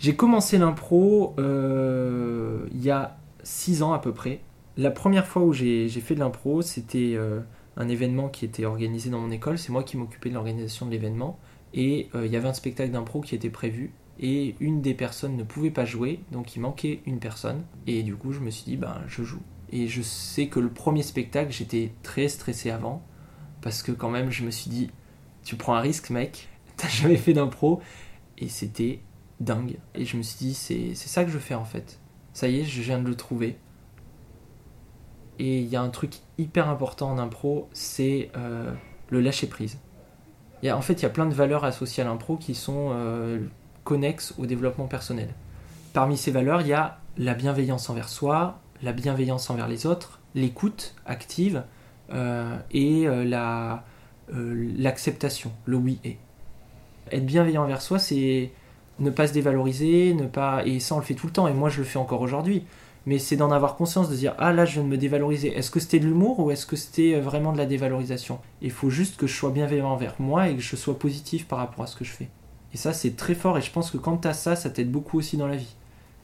J'ai commencé l'impro euh, il y a 6 ans à peu près. La première fois où j'ai fait de l'impro, c'était euh, un événement qui était organisé dans mon école. C'est moi qui m'occupais de l'organisation de l'événement. Et euh, il y avait un spectacle d'impro qui était prévu. Et une des personnes ne pouvait pas jouer, donc il manquait une personne. Et du coup, je me suis dit, ben, je joue. Et je sais que le premier spectacle, j'étais très stressé avant. Parce que quand même, je me suis dit, tu prends un risque, mec. T'as jamais fait d'impro. Et c'était dingue. Et je me suis dit, c'est ça que je fais en fait. Ça y est, je viens de le trouver. Et il y a un truc hyper important en impro, c'est euh, le lâcher prise. En fait, il y a plein de valeurs associées à l'impro qui sont euh, connexes au développement personnel. Parmi ces valeurs, il y a la bienveillance envers soi, la bienveillance envers les autres, l'écoute active euh, et l'acceptation, le oui et. Être bienveillant envers soi, c'est ne pas se dévaloriser, ne pas et ça on le fait tout le temps et moi je le fais encore aujourd'hui. Mais c'est d'en avoir conscience de dire ah là je viens de me dévaloriser. Est-ce que c'était de l'humour ou est-ce que c'était euh, vraiment de la dévalorisation? Il faut juste que je sois bienveillant envers moi et que je sois positif par rapport à ce que je fais. Et ça c'est très fort et je pense que quand tu as ça, ça t'aide beaucoup aussi dans la vie.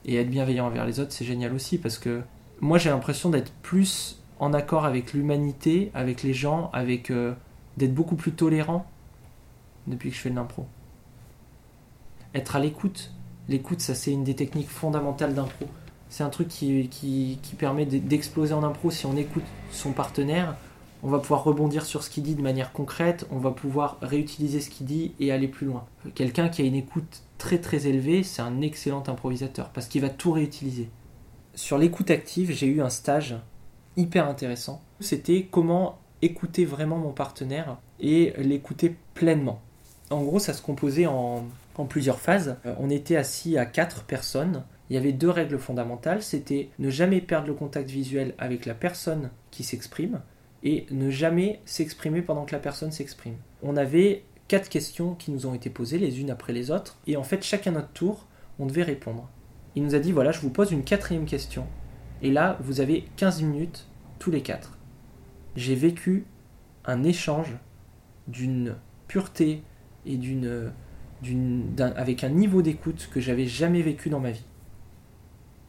Et être bienveillant envers les autres, c'est génial aussi parce que moi j'ai l'impression d'être plus en accord avec l'humanité, avec les gens, avec euh, d'être beaucoup plus tolérant depuis que je fais de l'impro être à l'écoute. L'écoute, ça c'est une des techniques fondamentales d'impro. C'est un truc qui, qui, permet d'exploser en impro. Si on écoute son partenaire, on va pouvoir rebondir sur ce qu'il dit de manière concrète, on va pouvoir réutiliser ce qu'il dit et aller plus loin. Quelqu'un qui a une écoute très très élevée, c'est un excellent improvisateur parce qu'il va tout réutiliser. Sur l'écoute active, j'ai eu un stage hyper intéressant. C'était comment écouter vraiment mon partenaire et l'écouter pleinement. En gros, ça se composait en, en plusieurs phases. Euh, on était assis à quatre personnes. Il y avait deux règles fondamentales, c'était ne jamais perdre le contact visuel avec la personne qui s'exprime et ne jamais s'exprimer pendant que la personne s'exprime. On avait quatre questions qui nous ont été posées les unes après les autres et en fait chacun notre tour, on devait répondre. Il nous a dit voilà, je vous pose une quatrième question et là vous avez 15 minutes tous les quatre. J'ai vécu un échange d'une pureté et d'une avec un niveau d'écoute que j'avais jamais vécu dans ma vie.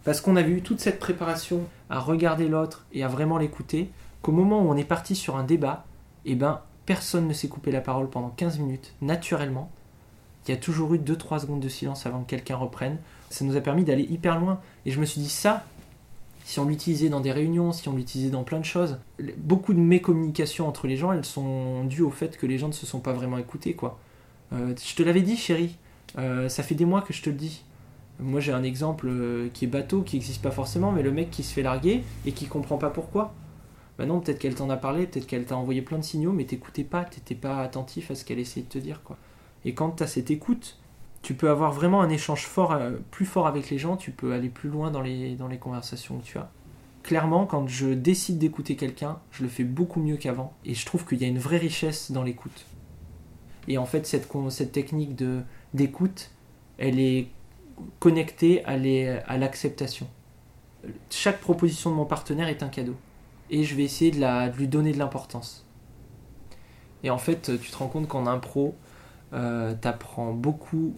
Parce qu'on avait eu toute cette préparation à regarder l'autre et à vraiment l'écouter, qu'au moment où on est parti sur un débat, eh ben, personne ne s'est coupé la parole pendant 15 minutes, naturellement. Il y a toujours eu 2-3 secondes de silence avant que quelqu'un reprenne. Ça nous a permis d'aller hyper loin. Et je me suis dit, ça, si on l'utilisait dans des réunions, si on l'utilisait dans plein de choses, beaucoup de mes communications entre les gens, elles sont dues au fait que les gens ne se sont pas vraiment écoutés, quoi. Euh, je te l'avais dit, chérie. Euh, ça fait des mois que je te le dis. Moi, j'ai un exemple euh, qui est bateau, qui n'existe pas forcément, mais le mec qui se fait larguer et qui comprend pas pourquoi. Bah non, peut-être qu'elle t'en a parlé, peut-être qu'elle t'a envoyé plein de signaux, mais t'écoutais pas, t'étais pas attentif à ce qu'elle essayait de te dire, quoi. Et quand tu as cette écoute, tu peux avoir vraiment un échange fort, plus fort avec les gens, tu peux aller plus loin dans les, dans les conversations que tu as. Clairement, quand je décide d'écouter quelqu'un, je le fais beaucoup mieux qu'avant, et je trouve qu'il y a une vraie richesse dans l'écoute. Et en fait, cette, technique de, d'écoute, elle est connectée à, l'acceptation. Chaque proposition de mon partenaire est un cadeau. Et je vais essayer de, la, lui donner de l'importance. Et en fait, tu te rends compte qu'en impro, euh, apprends beaucoup.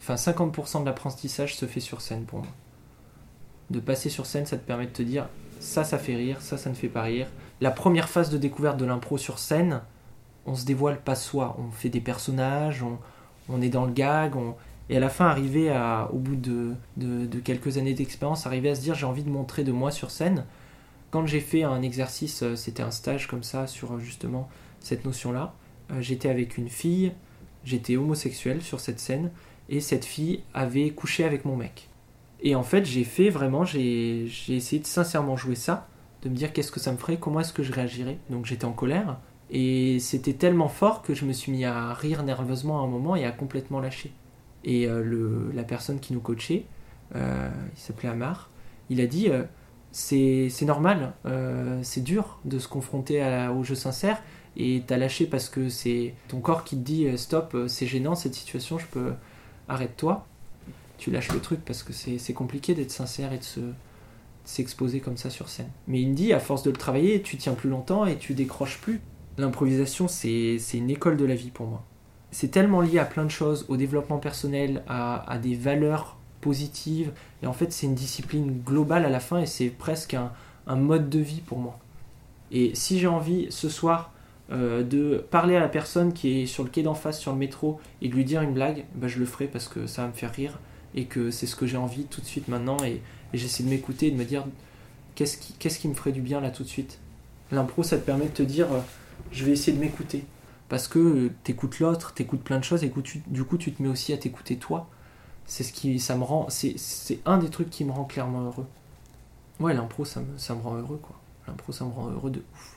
Enfin, 50% de l'apprentissage se fait sur scène pour moi. De passer sur scène, ça te permet de te dire ça, ça fait rire, ça, ça ne fait pas rire. La première phase de découverte de l'impro sur scène, on se dévoile pas soi, on fait des personnages, on, est dans le gag, et à la fin, arriver à, au bout de, quelques années d'expérience, arriver à se dire j'ai envie de montrer de moi sur scène. Quand j'ai fait un exercice, euh, c'était un stage comme ça sur euh, justement cette notion-là, euh, j'étais avec une fille, j'étais homosexuel sur cette scène, et cette fille avait couché avec mon mec. Et en fait, j'ai fait vraiment, j'ai essayé de sincèrement jouer ça, de me dire qu'est-ce que ça me ferait, comment est-ce que je réagirais. Donc j'étais en colère, et c'était tellement fort que je me suis mis à rire nerveusement à un moment et à complètement lâcher. Et euh, le, la personne qui nous coachait, euh, il s'appelait Amar, il a dit euh, c'est normal, c'est dur de se confronter au jeu sincère et t'as lâché parce que c'est ton corps qui te dit stop, c'est gênant cette situation, je peux arrête-toi. Tu lâches le truc parce que c'est compliqué d'être sincère et de se s'exposer comme ça sur scène. Mais il me dit à force de le travailler, tu tiens plus longtemps et tu décroches plus. L'improvisation, c'est une école de la vie pour moi. C'est tellement lié à plein de choses, au développement personnel, à, des valeurs positive. Et en fait, c'est une discipline globale à la fin et c'est presque un, un mode de vie pour moi. Et si j'ai envie ce soir euh, de parler à la personne qui est sur le quai d'en face, sur le métro, et de lui dire une blague, bah, je le ferai parce que ça va me faire rire et que c'est ce que j'ai envie tout de suite maintenant. Et, j'essaie de m'écouter et de me dire qu'est-ce qui, qui me ferait du bien là tout de suite. L'impro, ça te permet de te dire euh, je vais essayer de m'écouter. Parce que t'écoutes l'autre, t'écoutes plein de choses, et du coup tu te mets aussi à t'écouter toi. C'est ce qui, ça me rend, c'est un des trucs qui me rend clairement heureux. Ouais, l'impro, ça me, ça me rend heureux, quoi. L'impro, ça me rend heureux de ouf.